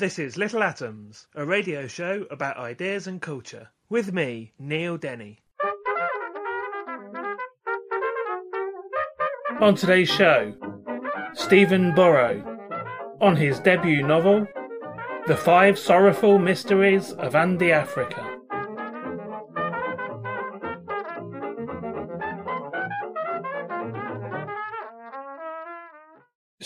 This is Little Atoms, a radio show about ideas and culture, with me, Neil Denny. On today's show, Stephen Buoro, on his debut novel, The Five Sorrowful Mysteries of Andy Africa.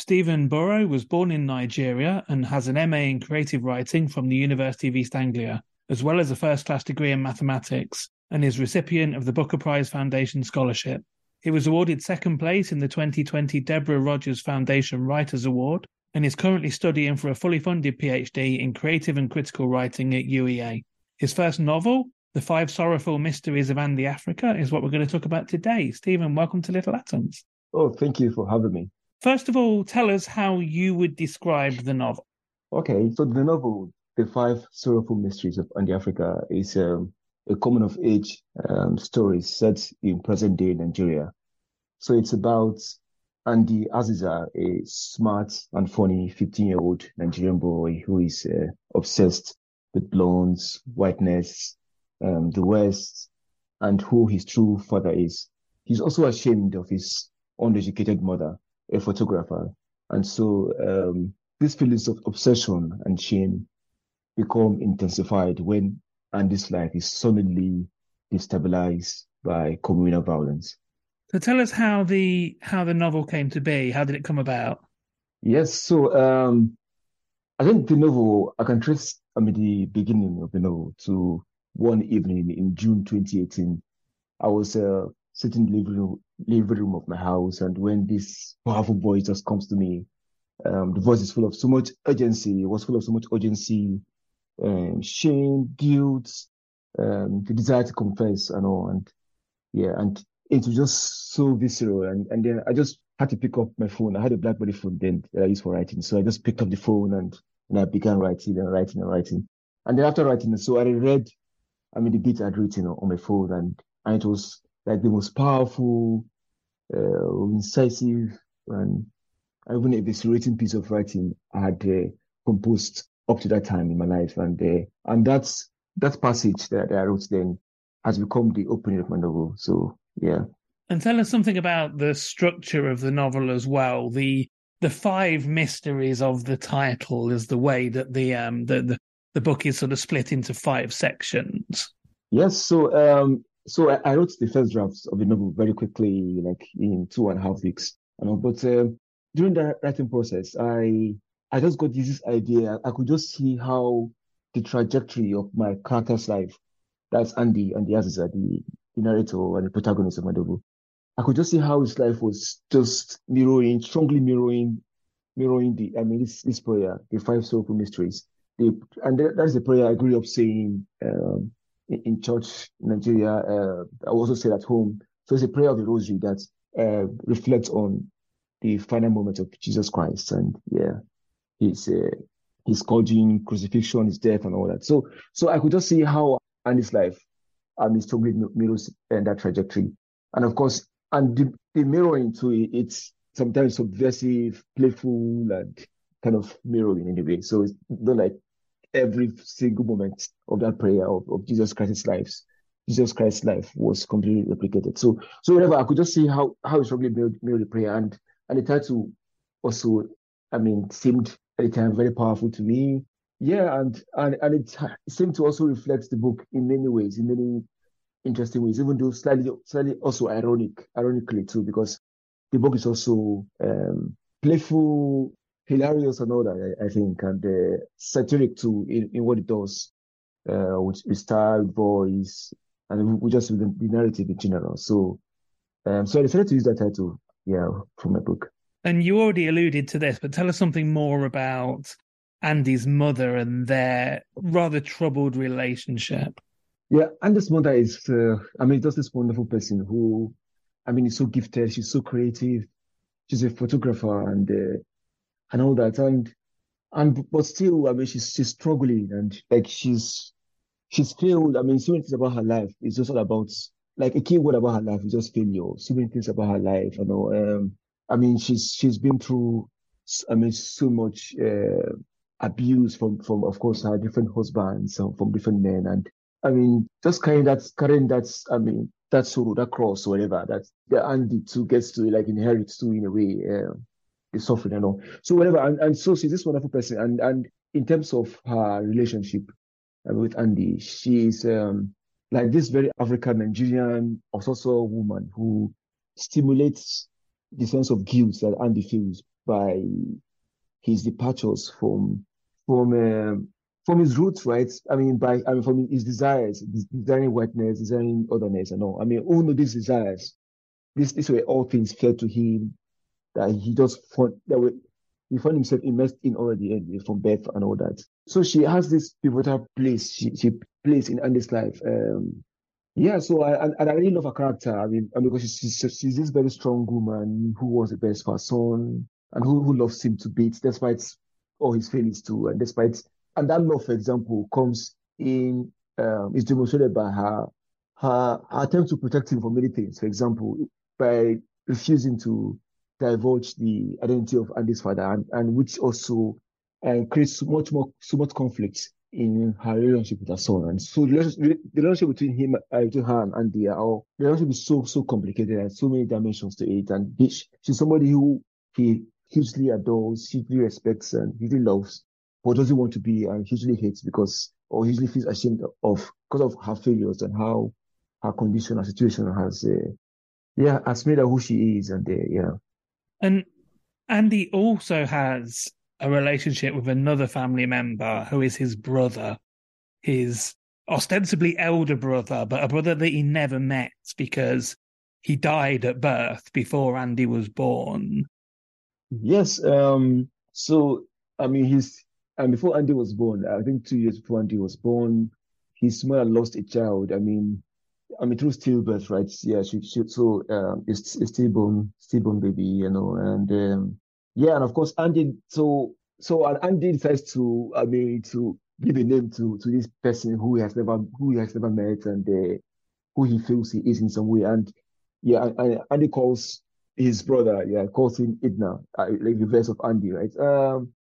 Stephen Buoro was born in Nigeria and has an MA in creative writing from the University of East Anglia, as well as a first class degree in mathematics, and is recipient of the Booker Prize Foundation Scholarship. He was awarded second place in the 2020 Deborah Rogers Foundation Writers Award and is currently studying for a fully funded PhD in creative and critical writing at UEA. His first novel, The Five Sorrowful Mysteries of Andy Africa, is what we're going to talk about today. Stephen, welcome to Little Atoms. Oh, thank you for having me. First of all, tell us how you would describe the novel. Okay, so the novel, The Five Sorrowful Mysteries of Andy Africa, is um, a common of age um, story set in present day Nigeria. So it's about Andy Aziza, a smart and funny 15 year old Nigerian boy who is uh, obsessed with blondes, whiteness, um, the West, and who his true father is. He's also ashamed of his uneducated mother, a photographer. And so um, these feelings of obsession and shame become intensified when Andy's life is suddenly destabilized by communal violence. So tell us how the how the novel came to be. How did it come about? Yes, so um, I think the novel I can trace I mean the beginning of the novel to one evening in June 2018. I was uh, sitting in the living room, living room of my house, and when this powerful voice just comes to me, um, the voice is full of so much urgency. It was full of so much urgency, um, shame, guilt, um, the desire to confess, and all. And yeah, and it was just so visceral. And and then I just had to pick up my phone. I had a BlackBerry phone then that I used for writing, so I just picked up the phone and and I began writing and writing and writing. And then after writing, so I read, I mean, the bit I'd written on my phone, and and it was like the most powerful, uh, incisive, and even a eviscerating piece of writing I had uh, composed up to that time in my life. And uh, and that's that passage that, that I wrote then has become the opening of my novel. So yeah. And tell us something about the structure of the novel as well. The the five mysteries of the title is the way that the um the the, the book is sort of split into five sections. Yes. So um so I, I wrote the first drafts of the novel very quickly, like in two and a half weeks. Know, but uh, during the writing process, I I just got this idea. I could just see how the trajectory of my character's life, that's Andy and the Aziza, the, the narrator and the protagonist of my novel. I could just see how his life was just mirroring, strongly mirroring, mirroring the, I mean, this, this prayer, the five sorrowful mysteries. The, and that's the prayer I grew up saying um, in, church in Nigeria. Uh, I also say at home. So it's a prayer of the rosary that uh, reflects on the final moment of Jesus Christ. And yeah, his, uh, his scourging, crucifixion, his death, and all that. So, so I could just see how and his life, I mean, strongly mirrors and that trajectory. And of course, and the, the mirroring it, it's sometimes subversive, playful, and kind of mirroring in a way. So it's not like every single moment of that prayer of, of Jesus Christ's lives, Jesus Christ's life was completely replicated. So, so whatever, I could just see how how it's really mirrored, mirrored the prayer, and and the title also I mean, seemed at the time very powerful to me. Yeah, and and and it, it seemed to also reflect the book in many ways, in many interesting ways, even though slightly slightly also ironic, ironically too, because the book is also um, playful, hilarious, and all that. I, I think, and uh, satiric too in, in what it does, uh, with, with style, voice, and we just the, the narrative in general. So, um, so I decided to use that title, yeah, for my book. And you already alluded to this, but tell us something more about Andy's mother and their rather troubled relationship. Yeah, Andy's mother is, uh, I mean, just this wonderful person who, I mean, is so gifted. She's so creative. She's a photographer and uh, and all that. And and but still, I mean, she's she's struggling and like she's she's failed. I mean, so many things about her life. It's just all about like a key word about her life is just failure. So many things about her life. You know, um, I mean, she's she's been through. I mean, so much uh, abuse from from of course her different husbands, from different men, and I mean, just carrying that carrying that. I mean, that sorrow, that cross, whatever that the Andy too gets to like inherit too in a way. The suffering and all. So whatever, and, and so she's this wonderful person. And and in terms of her relationship uh, with Andy, she's um, like this very African Nigerian also woman who stimulates the sense of guilt that Andy feels by his departures from from um, from his roots, right? I mean, by I mean, from his desires, desiring whiteness, desiring otherness, and all. I mean, all of these desires, this this way, all things fell to him that he just found that way he found himself immersed in already anyway from birth and all that. So she has this pivotal place she she plays in Andy's life. Um, yeah, so I and, and, I really love her character. I mean, because she's, she's, she's this very strong woman who was the best for her son and who, who loves him to bits despite all his failings too, and despite and that love, for example, comes in um, is demonstrated by her, her attempt to protect him from many things. For example, by refusing to divulge the identity of Andy's father, and, and which also uh, creates much more so much conflict in her relationship with her son. And so the relationship, between him, uh, her and Andy, the relationship is so so complicated and so many dimensions to it. And he, she's somebody who he hugely adores, hugely respects, and hugely loves, but doesn't want to be and hugely hates because or hugely feels ashamed of because of her failures and how her condition, her situation has, uh, yeah, has made her who she is. And uh, yeah. And Andy also has a relationship with another family member who is his brother, his ostensibly elder brother, but a brother that he never met because he died at birth before Andy was born. Yes. Um, so, I mean, he's, and before Andy was born, I think two years before Andy was born, his mother lost a child. I mean, I mean, through stillbirth, right? Yeah, she, she so um, it's, it's stillborn, stillborn baby, you know, and um, yeah, and of course, Andy. So so Andy decides to, I mean, to give a name to to this person who he has never who he has never met and uh, who he feels he is in some way, and yeah, and Andy calls his brother, yeah, calls him Ydna, uh, like the verse of Andy, right? Um,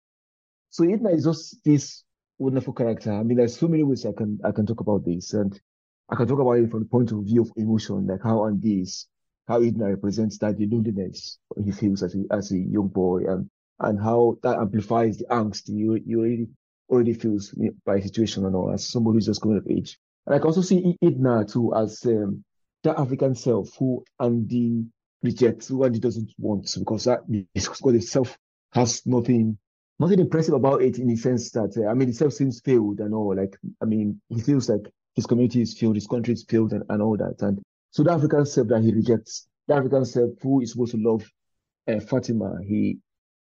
so Ydna is just this wonderful character. I mean, there's so many ways I can I can talk about this, and I can talk about it from the point of view of emotion, like how Andy is, how Ydna represents that the loneliness he feels as a, as a young boy, and and how that amplifies the angst you you already already feels by situation and all as somebody who's just coming of age. And I can also see Ydna too as um, that African self who Andy rejects, who Andy doesn't want because that because the self has nothing nothing impressive about it in the sense that uh, I mean the self seems failed and all. Like I mean he feels like his community is failed, his country is failed, and, and all that. And so the African self that he rejects, the African self who is supposed to love uh, Fatima, he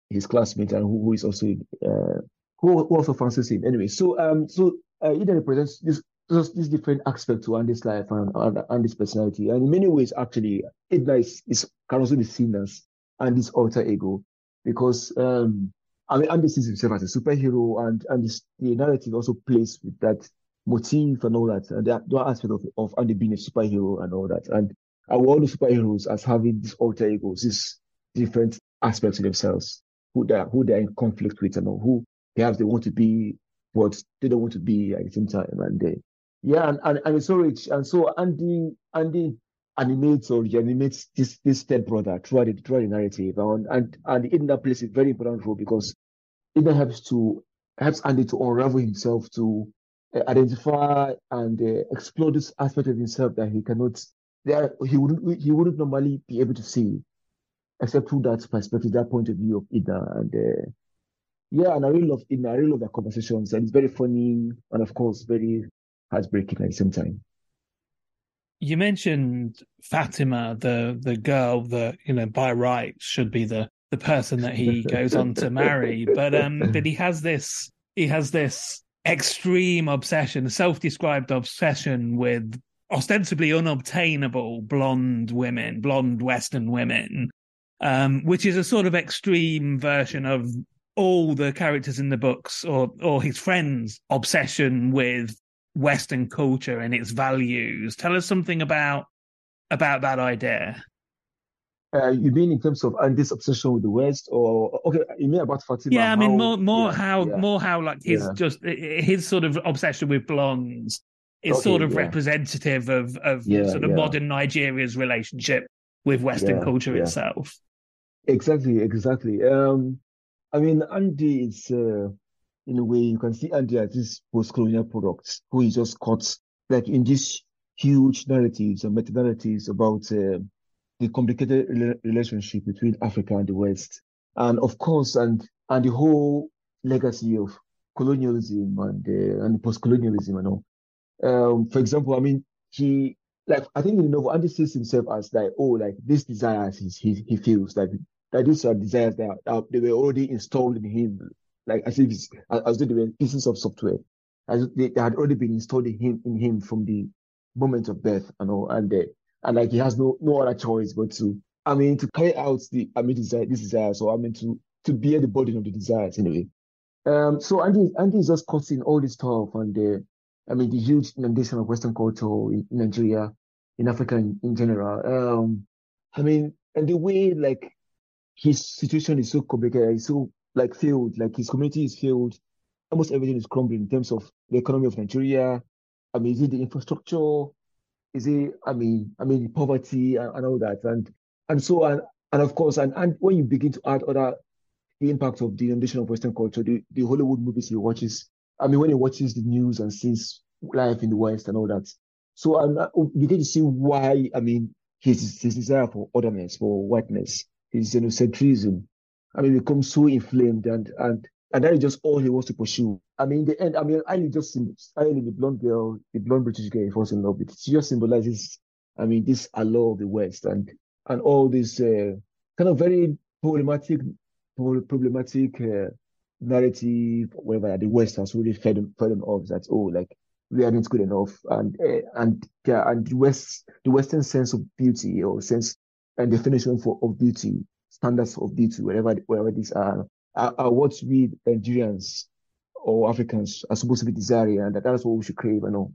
his classmate and who, who is also uh, who, who also fancies him. Anyway, so um, so uh, Eden represents this this different aspect to Andy's life and, and Andy's personality, and in many ways, actually, Ydna is, is can also be seen as Andy's alter ego because um, I mean, Andy sees himself as a superhero, and and this, the narrative also plays with that motif and all that, and the, aspect of, of Andy being a superhero and all that, and our all the superheroes as having these alter egos, these different aspects of themselves who they are, who they're in conflict with and who perhaps they want to be but they don't want to be at the same time. And they, yeah, and, and, and it's so rich. And so Andy, Andy animates or reanimates this this step brother throughout the throughout the narrative, and and and Edna plays a very important role because Edna helps to helps Andy to unravel himself to uh, identify and uh, explore this aspect of himself that he cannot there he wouldn't he wouldn't normally be able to see except through that perspective, that point of view of Ida. And uh, yeah, and I really love Ida. I really love their conversations. And it's very funny and of course very heartbreaking at the same time. You mentioned Fatima, the the girl that, you know, by rights should be the the person that he goes on to marry. But um but he has this he has this extreme obsession, self-described obsession with ostensibly unobtainable blonde women, blonde Western women, um, which is a sort of extreme version of all the characters in the books or or his friends' obsession with Western culture and its values. Tell us something about about that idea. Uh, you mean in terms of Andy's obsession with the West, or okay, you mean about Fatima? Yeah, I mean how, more more yeah, how yeah. more how like his yeah. just his sort of obsession with blondes is okay, sort of representative of of sort of modern Nigeria's relationship with Western culture itself. Exactly, exactly. Um, I mean, Andy is, uh, in a way, you can see Andy as this post-colonial product who is just caught like in these huge narratives and meta narratives about uh, the complicated re- relationship between Africa and the West, and of course, and and the whole legacy of colonialism and uh, and post-colonialism and all. Um, for example, I mean, he like I think in the novel, Andy sees himself as like, oh, like these desires he he, he feels like that these are desires that uh, they were already installed in him, like as if as though they were pieces of software, as they, they had already been installed in him in him from the moment of birth and all, and uh, and like he has no no other choice but to, I mean, to carry out the I mean desire this desire, so I mean to to bear the burden of the desires anyway. Um, so Andy Andy is just causing all this stuff and the I mean the huge inundation of Western culture in Nigeria, in Africa in, in general. Um, I mean, and the way like his situation is so complicated, so like failed, like his community is failed. Almost everything is crumbling in terms of the economy of Nigeria. I mean, is it the infrastructure? Is it, I mean, I mean, poverty and, and all that. And and so and and of course, and, and when you begin to add other the impact of the inundation of Western culture, the, the Hollywood movies he watches, I mean, when he watches the news and sees life in the West and all that. So and we get to see why, I mean, his, his desire for otherness, for whiteness, his xenocentrism. I mean, becomes so inflamed and and and that is just all he wants to pursue. I mean, in the end, I mean, I just I mean, the blonde girl, the blonde British girl he falls in love with. She just symbolizes, I mean, this allure of the West and and all this uh, kind of very problematic, problematic uh, narrative, whatever the West has really fed them, fed them off. That oh, like we aren't good enough, and uh, and yeah, and the West, the Western sense of beauty or sense and definition for of beauty, standards of beauty, wherever wherever these are, are, are what we Nigerians or Africans are supposed to be desiring, and that that's what we should crave and all.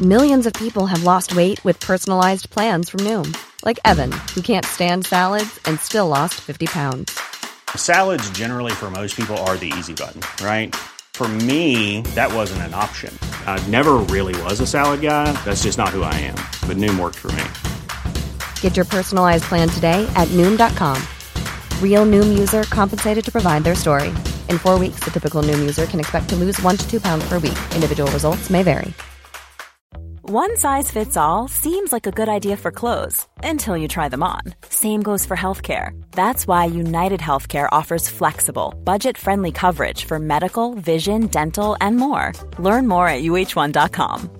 Millions of people have lost weight with personalized plans from Noom, like Evan, who can't stand salads and still lost 50 pounds. Salads, generally, for most people, are the easy button, right? For me, that wasn't an option. I never really was a salad guy. That's just not who I am. But Noom worked for me. Get your personalized plan today at Noom.com. Real Noom user compensated to provide their story. In four weeks, the typical Noom user can expect to lose one to two pounds per week. Individual results may vary. One size fits all seems like a good idea for clothes until you try them on. Same goes for healthcare. That's why United Healthcare offers flexible, budget friendly coverage for medical, vision, dental, and more. Learn more at uh1.com.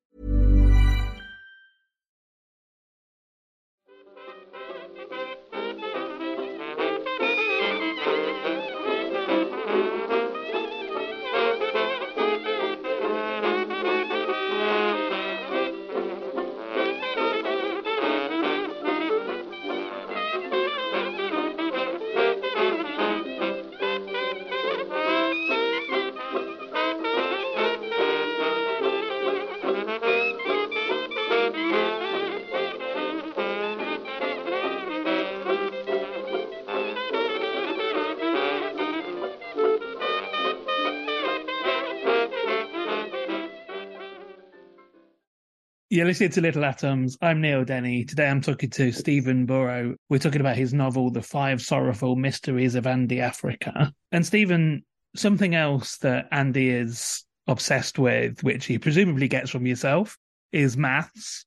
You're listening to Little Atoms. I'm Neil Denny. Today I'm talking to Stephen Buoro. We're talking about his novel, The Five Sorrowful Mysteries of Andy Africa. And Stephen, something else that Andy is obsessed with, which he presumably gets from yourself, is maths.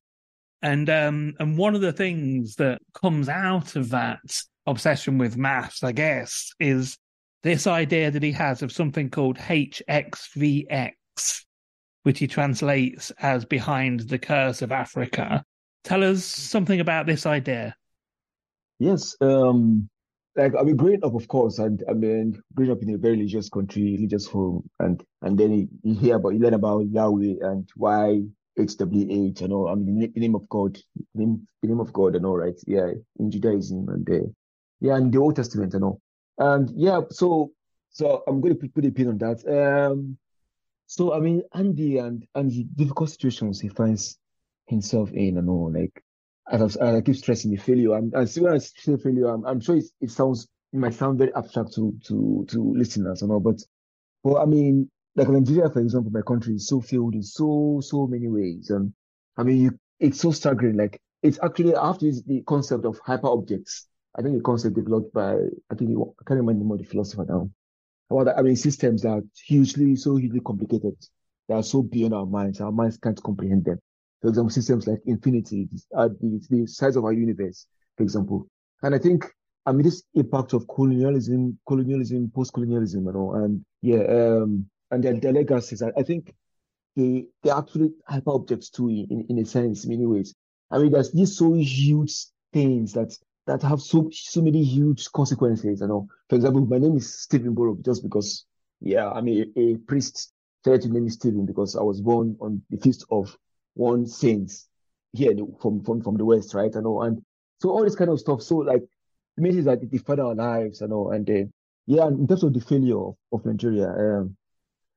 And um, and one of the things that comes out of that obsession with maths, I guess, is this idea that he has of something called HXVX which he translates as behind the curse of Africa. Tell us something about this idea. Yes, um, like I mean, growing up, of course, and I mean, growing up in a very religious country, religious home, and and then you, hear about, you learn about Yahweh and why HWH and all. I mean, the name of God, the name, the name of God and all, right? Yeah, in Judaism and uh, yeah, and the Old Testament and all. And yeah, so so I'm going to put, put a pin on that. Um, so I mean, Andy and and the difficult situations he finds himself in and all, like as I, I keep stressing the failure. I'm, and see when I say failure, I'm, I'm sure it sounds it might sound very abstract to to to listeners and all, but but I mean, like Nigeria, for example, my country is so filled in so so many ways, and I mean, you, it's so staggering. Like it's actually after the concept of hyper objects. I think the concept developed by I think I can't remember the philosopher now that, I mean, systems that are hugely, so hugely complicated. They are so beyond our minds. Our minds can't comprehend them. For example, systems like infinity, uh, the, the size of our universe, for example. And I think, I mean, this impact of colonialism, colonialism, post-colonialism, and all, and yeah, um, and their, their legacies, I, I think they, they're absolute hyper objects too, in, in a sense, in many ways. I mean, there's these so huge things that that have so so many huge consequences. You know, for example, my name is Stephen Buoro just because, yeah, I'm a, a priest. Tried to name me Stephen because I was born on the feast of one saint here from from from the west, right? I know, and so all this kind of stuff. So like, it means that it defined our lives, you know, and uh, yeah, in terms of the failure of, of Nigeria, um,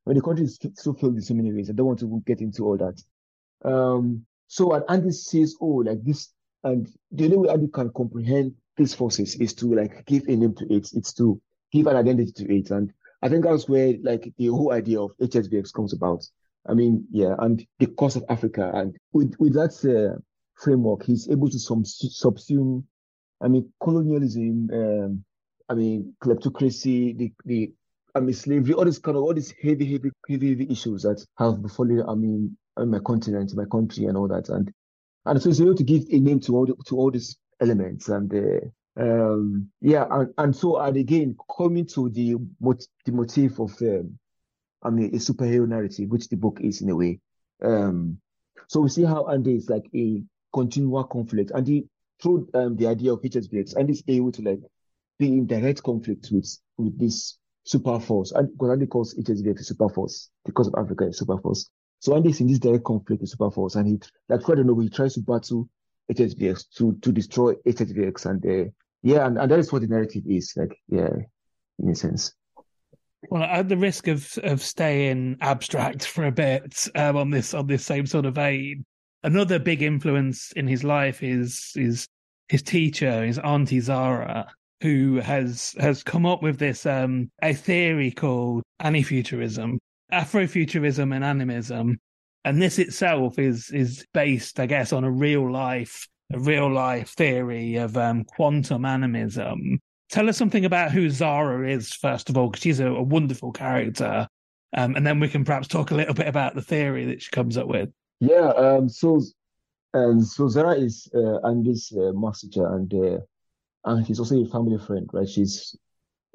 when the country is so failed in so many ways, I don't want to get into all that. Um, so and Andy says, oh, like this and the only way you can comprehend these forces is to like give a name to it. It's to give an identity to it. And I think that's where like the whole idea of HSVX comes about. I mean, yeah, and the course of Africa. And with, with that uh, framework, he's able to sum, subsume, I mean, colonialism, um, I mean, kleptocracy, the, the, I mean, slavery, all this kind of, all these heavy, heavy, heavy, heavy issues that have befallen, I mean, my continent, my country and all that. And and so he's able to give a name to all the, to all these elements and uh, um, yeah and, and so and again coming to the the motif of um, I mean a superhero narrative which the book is in a way um, so we see how Andy is like a continual conflict. And he through um, the idea of HSVX and is able to like be in direct conflict with with this super force and because Andy calls HSVX a super force because of Africa a super force so when is in this direct conflict with Superforce, and he like I don't know, he tries to battle HSVX to to destroy HSVX, and uh, yeah, and, and that is what the narrative is like, yeah, in a sense. Well, at the risk of of staying abstract for a bit um, on this on this same sort of vein, another big influence in his life is is his teacher, his auntie Zara, who has has come up with this um a theory called anifuturism, Afrofuturism and animism. And this itself is is based, I guess, on a real life a real life theory of um, quantum animism. Tell us something about who Zara is, first of all, because she's a, a, wonderful character. Um, and then we can perhaps talk a little bit about the theory that she comes up with. Yeah. Um, so, and so Zara is uh, Andy's uh, master and uh, and she's also a family friend, right? She's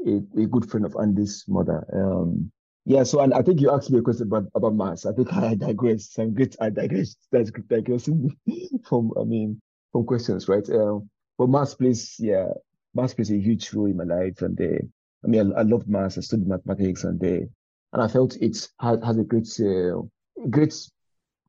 a, a good friend of Andy's mother. Um, yeah, so and I think you asked me a question about, about Mars. I think I digressed. I'm good. I digressed. That's digressing from I mean from questions, right? Um, but Mars plays yeah, Mars plays a huge role in my life, and uh, I mean I, I loved Mars. I studied mathematics, and uh, and I felt it has, has a great uh, great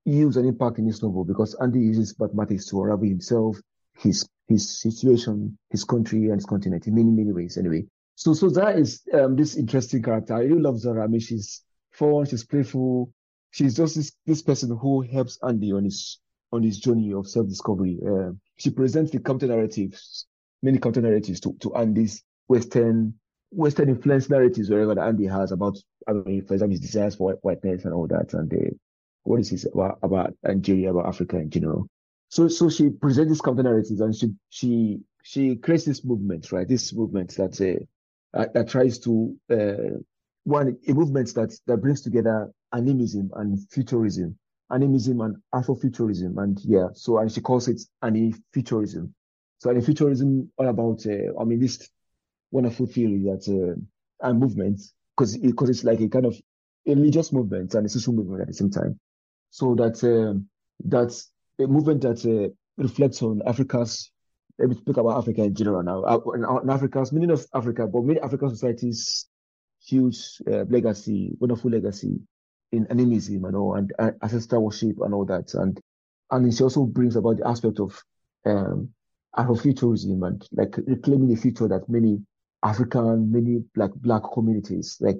use and impact in this novel because Andy uses mathematics to unravel himself, his his situation, his country, and his continent in many many ways. Anyway, so, so that is um, this interesting character. I really love Zara. I mean, she's fun, she's playful. She's just this, this person who helps Andy on his on his journey of self-discovery. Uh, she presents the counter narratives, many counter narratives to, to Andy's Western Western influence narratives wherever Andy has about, I mean, for example, his desires for whiteness and all that, and uh, what is his about, about Nigeria, about Africa in general. So, so she presents these counter narratives, and she she she creates this movement, right? This movement that uh, uh, that tries to uh, one a movement that that brings together animism and futurism, animism and Afrofuturism, and yeah, so and she calls it Anifuturism. So Anifuturism all about uh, I mean this wonderful theory that uh, and movement because because it, it's like a kind of religious movement and a social movement at the same time. So that uh, that's a movement that uh, reflects on Africa's let me speak about Africa in general now. Uh, in Africa's, meaning of Africa, but many African societies, huge uh, legacy, wonderful legacy in animism and all, and uh, ancestral worship and all that. And and she also brings about the aspect of um, Afrofuturism and like reclaiming the future that many African, many black black communities, like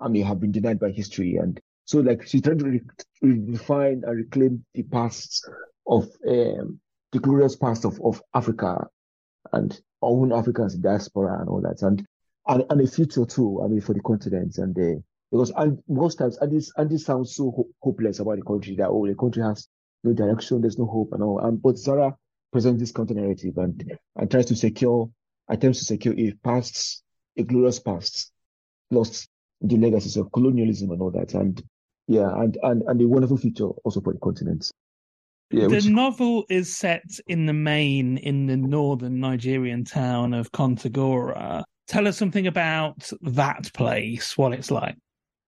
I mean, have been denied by history. And so, like, she's trying to re- redefine and reclaim the past of um, the glorious past of, of Africa and our own Africans diaspora and all that, and and, and the future too. I mean, for the continent and the because and most times and this and this sounds so ho- hopeless about the country that oh the country has no direction, there's no hope and all. And but Zara presents this counter narrative and and tries to secure attempts to secure a past, a glorious past, lost the legacies of colonialism and all that. And yeah, and and and a wonderful future also for the continent. Yeah, the novel is set in the main in the northern Nigerian town of Kontagora. Tell us something about that place, what it's like.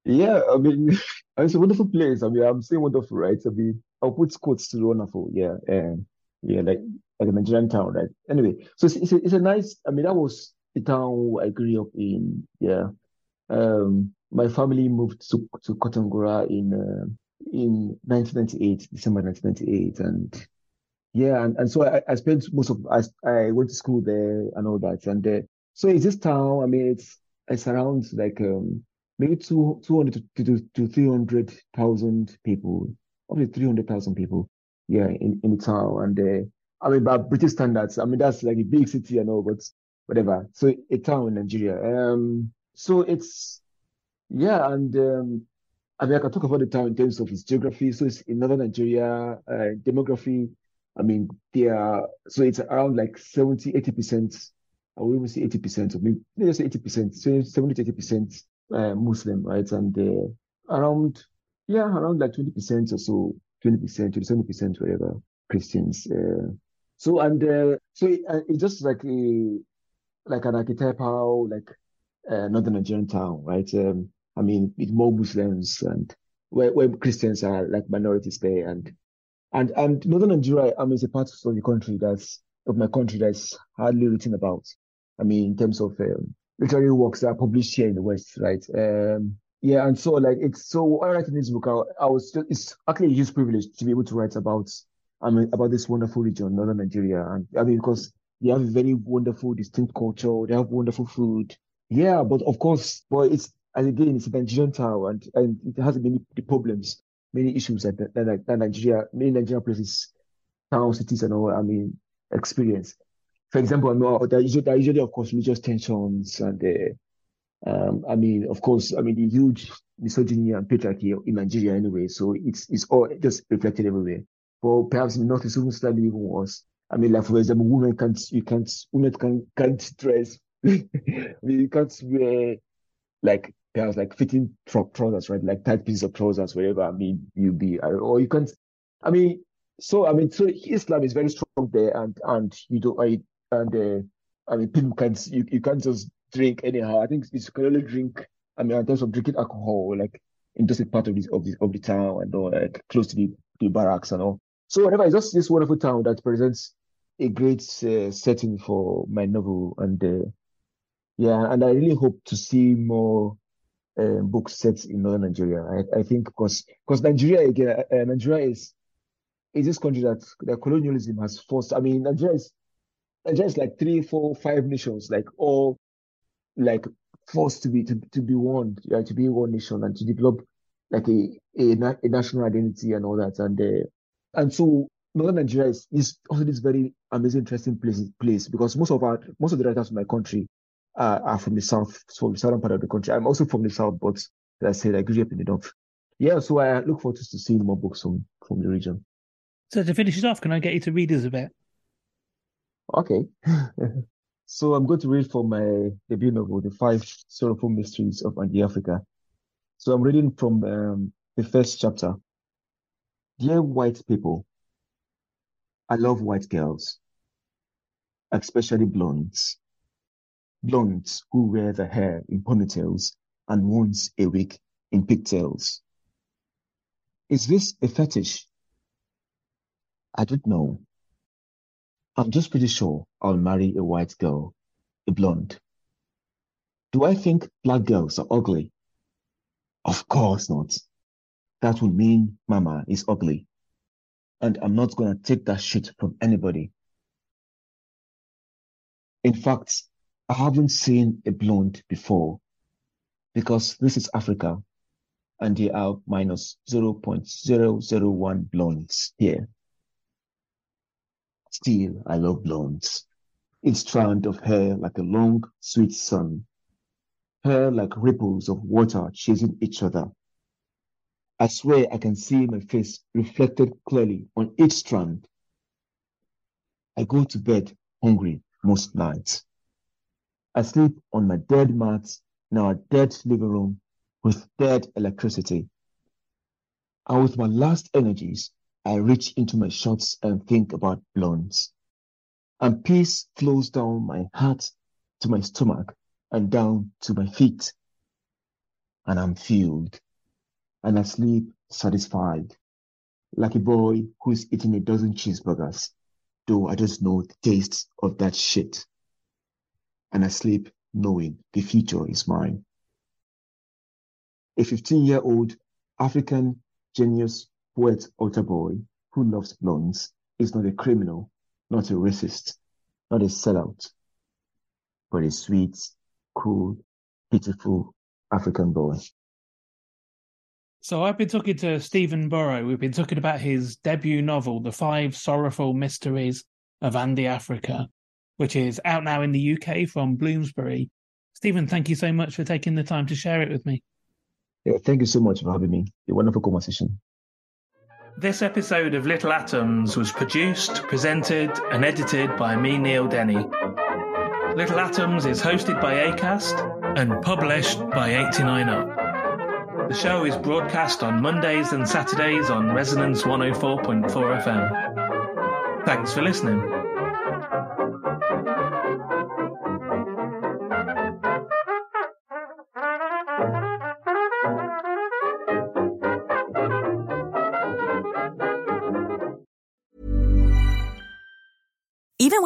Yeah, I mean, it's a wonderful place. I mean, I'm saying wonderful, right? I mean, I'll put quotes to wonderful. Yeah, and yeah, like like a Nigerian town, right? Anyway, so it's, it's, a, it's a nice. I mean, that was the town I grew up in. Yeah, um, my family moved to to Kontagora in uh, in 1998, December 1998, and yeah, and, and so I, I spent most of I I went to school there and all that, and uh, so it's this town. I mean, it's it's around like um maybe two 200 to to, to 300,000 people, up to 300,000 people, yeah, in in the town, and uh, I mean by British standards, I mean that's like a big city and all, but whatever. So a town in Nigeria. Um, so it's yeah, and um, I mean, I can talk about the town in terms of its geography. So it's in northern Nigeria, uh, demography. I mean, they are, so it's around like 70, 80%. I will even say 80%, or maybe say 80%, so 70 to 80% uh, Muslim, right? And uh, around, yeah, around like 20% or so, 20%, 27%, whatever, Christians. Uh, so, and uh, so it, uh, it's just like a, like an archetypal, like uh, northern Nigerian town, right? Um, I mean, with more Muslims and where, where Christians are like minorities there. And and and Northern Nigeria, I mean, it's a part of the country that's of my country that's hardly written about. I mean, in terms of um, literary works that are published here in the West, right? Um, yeah, and so like it's so when I write in this book, I, I was just, it's actually a huge privilege to be able to write about I mean about this wonderful region, Northern Nigeria, and I mean because they have a very wonderful, distinct culture, they have wonderful food. Yeah, but of course, but it's and again, it's a Nigerian town and, and it has many problems, many issues that, that, that, Nigeria, many Nigerian places, towns, cities, and all, I mean, experience. For example, I there usually, there are usually of course, religious tensions and, uh, Um, I mean, of course, I mean the huge misogyny and patriarchy in Nigeria anyway, so it's it's all just reflected everywhere. But perhaps north, it's even slightly even worse. I mean, like for example, women can't you can't women can can't dress. I mean, you can't wear like perhaps like fitting trousers, right? Like tight pieces of trousers, wherever. I mean, you be or you can't. I mean, so I mean, so Islam is very strong there, and and you don't. I and uh, I mean, people can't you, you can't just drink anyhow. I think you can only drink. I mean, in terms of drinking alcohol, like in just a part of this of the of the town and all, like close to the, the barracks and all. So whatever, it's just this wonderful town that presents a great uh, setting for my novel, and uh, yeah, and I really hope to see more uh, books set in northern Nigeria. I, I think because because Nigeria again, uh, uh, Nigeria is is this country that the colonialism has forced. I mean, Nigeria is Nigeria is like three, four, five nations, like all like forced to be to, to be one, yeah, to be one nation and to develop like a, a, a national identity and all that. And uh, and so Northern Nigeria is, is also this very amazing, interesting place place because most of our most of the writers from my country uh, are from the south, from the southern part of the country. I'm also from the south, but as I said, I grew up in the north. Yeah, so I look forward to seeing more books from from the region. So to finish it off, can I get you to read us a bit? Okay. so I'm going to read from my debut novel, The Five Sorrowful Mysteries of Andy Africa. So I'm reading from um, the first chapter. Dear white people, I love white girls, especially blondes. Blondes who wear their hair in ponytails and once a week in pigtails. Is this a fetish? I don't know. I'm just pretty sure I'll marry a white girl, a blonde. Do I think black girls are ugly? Of course not. That would mean mama is ugly. And I'm not gonna take that shit from anybody. In fact, I haven't seen a blonde before because this is Africa and there are minus 0.001 blondes here. Still, I love blondes. Each strand of hair like a long, sweet sun. Hair like ripples of water chasing each other. I swear I can see my face reflected clearly on each strand. I go to bed hungry most nights. I sleep on my dead mat in our dead living room with dead electricity. And with my last energies, I reach into my shorts and think about blondes. And peace flows down my heart to my stomach and down to my feet. And I'm filled. And I sleep satisfied, like a boy who's eating a dozen cheeseburgers, though I just know the taste of that shit. And I sleep knowing the future is mine. A 15 year old African genius poet altar boy who loves blondes is not a criminal, not a racist, not a sellout, but a sweet, cool, pitiful African boy. So I've been talking to Stephen Buoro. We've been talking about his debut novel, The Five Sorrowful Mysteries of Andy Africa, which is out now in the UK from Bloomsbury. Stephen, thank you so much for taking the time to share it with me. Yeah, thank you so much for having me. A wonderful conversation. This episode of Little Atoms was produced, presented, and edited by me, Neil Denny. Little Atoms is hosted by ACAST and published by 89UP. The show is broadcast on Mondays and Saturdays on Resonance 104.4 FM. Thanks for listening.